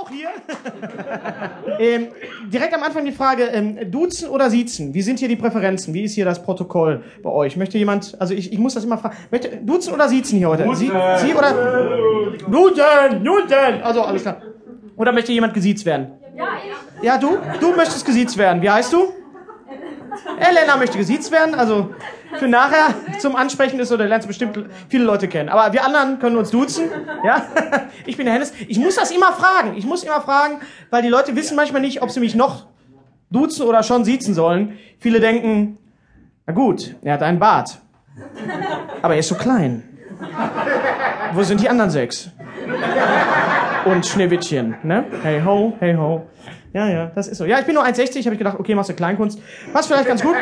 auch hier. ähm, direkt am Anfang die Frage, ähm, duzen oder siezen? Wie sind hier die Präferenzen? Wie ist hier das Protokoll bei euch? Möchte jemand, also ich, ich muss das immer fragen, möchte, duzen oder siezen hier heute? Sie, Sie oder? Duzen, duzen! Also, alles klar. Oder möchte jemand gesiezt werden? Ja, ich. Ja, du? Du möchtest gesiezt werden. Wie heißt du? Elena möchte gesiezt werden, also für nachher zum Ansprechen ist da lernst du bestimmt viele Leute kennen. Aber wir anderen können uns duzen, ja? Ich bin der Hennes. Ich muss das immer fragen. Ich muss immer fragen, weil die Leute wissen manchmal nicht, ob sie mich noch duzen oder schon siezen sollen. Viele denken, na gut, er hat einen Bart. Aber er ist so klein. Wo sind die anderen sechs? Und Schneewittchen, ne? Hey ho, hey ho. Ja, ja, das ist so. Ja, ich bin nur 1,60, habe ich gedacht, okay, machst du Kleinkunst. Passt vielleicht ganz gut.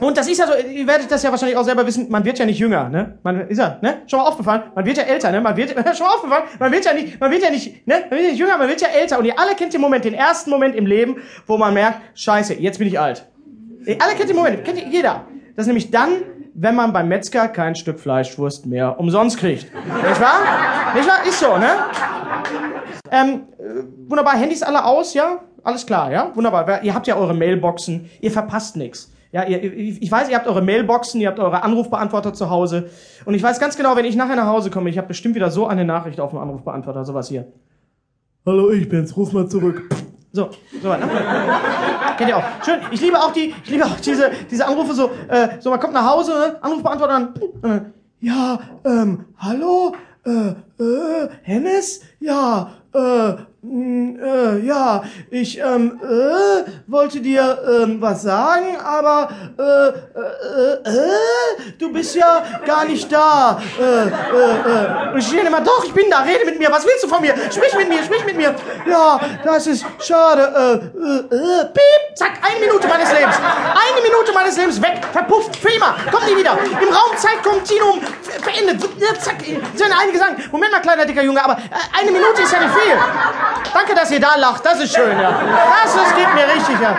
Und das ist ja so, ihr werdet das ja wahrscheinlich auch selber wissen, man wird ja nicht jünger, ne? Man ist ja, ne? Schon mal aufgefallen, man wird ja älter, ne? Man wird schon mal aufgefallen, man wird ja nicht, man wird ja nicht, ne? Man wird ja nicht jünger, man wird ja älter und ihr alle kennt den Moment, den ersten Moment im Leben, wo man merkt, Scheiße, jetzt bin ich alt. Ihr alle kennt den Moment, kennt jeder. Das ist nämlich dann, wenn man beim Metzger kein Stück Fleischwurst mehr umsonst kriegt. Nicht wahr? Nicht wahr? Ist so, ne? Ähm, äh, wunderbar, Handys alle aus, ja? Alles klar, ja? Wunderbar. Ihr habt ja eure Mailboxen, ihr verpasst nichts. Ja, ihr, ich weiß, ihr habt eure Mailboxen, ihr habt eure Anrufbeantworter zu Hause. Und ich weiß ganz genau, wenn ich nachher nach Hause komme, ich habe bestimmt wieder so eine Nachricht auf dem Anrufbeantworter, sowas hier. Hallo, ich bin's, ruf mal zurück. So, so ne? Kennt ihr auch. Schön. Ich liebe auch die, ich liebe auch diese, diese Anrufe so, äh, so man kommt nach Hause, ne? Anrufbeantworter dann, äh, ja, ähm, hallo, äh, äh, Hennes? Ja, äh, mh, äh, ja, ich ähm, äh, wollte dir ähm, was sagen, aber äh, äh, äh, du bist ja gar nicht da. Äh, äh, äh. Ich stehe immer, doch, ich bin da, rede mit mir, was willst du von mir? Sprich mit mir, sprich mit mir. Ja, das ist schade. Äh, äh, äh, piep, zack, eine Minute meines Lebens. Eine Minute meines Lebens weg, verpufft, immer, kommt nie wieder. Im Raum Zeit Kontinuum verendet. Zack, sind einige sagen, Moment mal, kleiner dicker Junge, aber äh, eine Minute ist ja nicht viel. Danke, dass ihr da lacht. Das ist schön, ja. Das, das geht mir richtig, ja.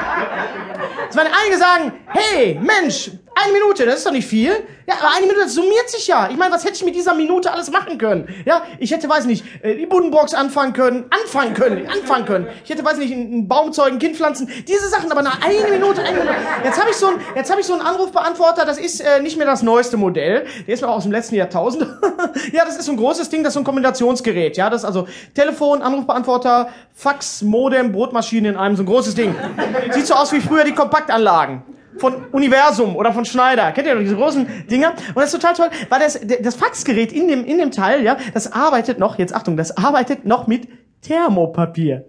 Jetzt werden einige sagen, hey, Mensch, eine Minute, das ist doch nicht viel. Ja, aber eine Minute, das summiert sich ja. Ich meine, was hätte ich mit dieser Minute alles machen können? Ja, ich hätte, weiß nicht, äh, die Buddenbox anfangen können, anfangen können, anfangen können. Ich hätte, weiß nicht, einen Baum zeugen, Kind pflanzen, diese Sachen, aber nach eine Minute, eine Minute. Jetzt habe ich so einen, jetzt habe ich so einen Anrufbeantworter, das ist äh, nicht mehr das neueste Modell. Der ist noch aus dem letzten Jahrtausend. ja, das ist so ein großes Ding, das ist so ein Kombinationsgerät. Ja, das ist also Telefon, Anrufbeantworter, Fax, Modem, Brotmaschine in einem, so ein großes Ding. Sieht so aus wie früher die Kompaktanlagen von Universum oder von Schneider. Kennt ihr diese großen Dinger? Und das ist total toll, weil das, das Faxgerät in dem, in dem Teil, ja, das arbeitet noch, jetzt Achtung, das arbeitet noch mit Thermopapier.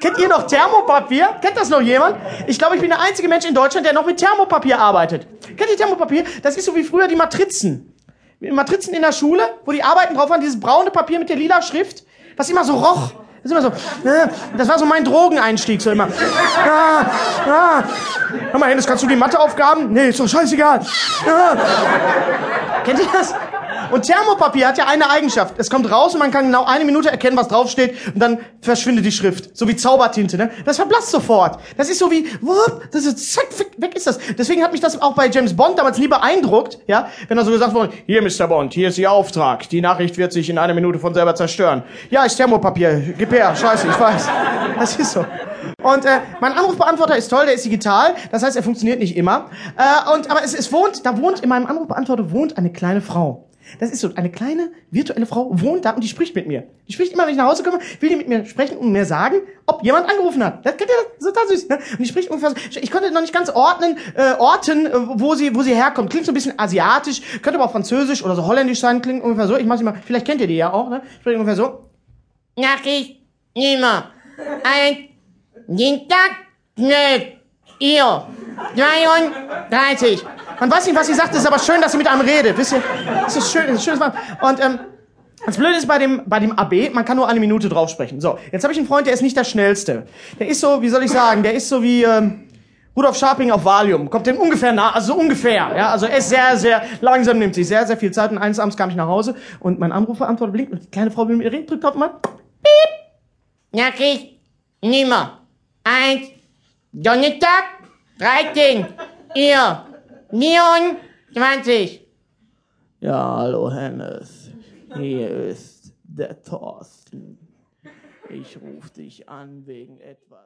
Kennt ihr noch Thermopapier? Kennt das noch jemand? Ich glaube, ich bin der einzige Mensch in Deutschland, der noch mit Thermopapier arbeitet. Kennt ihr Thermopapier? Das ist so wie früher die Matrizen. Matrizen in der Schule, wo die Arbeiten drauf waren, dieses braune Papier mit der lila Schrift, was immer so roch. Das ist immer so, äh, das war so mein Drogeneinstieg, so immer. Ah, ah. Hör mal, Hennes, kannst du die Matheaufgaben? Nee, ist doch scheißegal. Ah. Kennt ihr das? Und Thermopapier hat ja eine Eigenschaft. Es kommt raus und man kann genau eine Minute erkennen, was draufsteht und dann verschwindet die Schrift. So wie Zaubertinte, ne? Das verblasst sofort. Das ist so wie, wupp, das ist, zack, weg ist das. Deswegen hat mich das auch bei James Bond damals nie beeindruckt, ja? Wenn er so gesagt wurde, hier, Mr. Bond, hier ist Ihr Auftrag. Die Nachricht wird sich in einer Minute von selber zerstören. Ja, ist Thermopapier. Gib her. Scheiße, ich weiß. Das ist so. Und äh, mein Anrufbeantworter ist toll, der ist digital, das heißt, er funktioniert nicht immer. Äh, und aber es, es wohnt, da wohnt in meinem Anrufbeantworter wohnt eine kleine Frau. Das ist so, eine kleine virtuelle Frau wohnt da und die spricht mit mir. Die spricht immer, wenn ich nach Hause komme, will die mit mir sprechen und mir sagen, ob jemand angerufen hat. Das kennt ihr das? Ist total süß. Ne? Und die spricht ungefähr so. Ich konnte noch nicht ganz ordnen, äh, orten, äh, wo sie, wo sie herkommt. Klingt so ein bisschen asiatisch, könnte aber auch französisch oder so holländisch sein, klingt ungefähr so. Ich mach sie mal, vielleicht kennt ihr die ja auch, ne? Spricht ungefähr so. Nachricht, immer. Ein, den Tag, ne, ihr. 33. Man weiß nicht, was sie sagt, es ist aber schön, dass sie mit einem redet. Wisst ihr? Das ist schön, das ist schön. Und ähm, das Blöde ist bei dem, bei dem AB, man kann nur eine Minute drauf sprechen. So, jetzt habe ich einen Freund, der ist nicht der Schnellste. Der ist so, wie soll ich sagen, der ist so wie ähm, Rudolf Scharping auf Valium. Kommt dem ungefähr nah, also ungefähr. Ja, also er ist sehr, sehr langsam, nimmt sich sehr, sehr viel Zeit. Und eines Abends kam ich nach Hause und mein Anruferantworter blinkt und die kleine Frau will mit mir reden, drückt auf einmal, piep, Nachricht, nimmer, eins, Donnerstag, 13, ihr, Neon 20. Ja, hallo Hennes. Hier ist der Thorsten. Ich ruf dich an wegen etwas.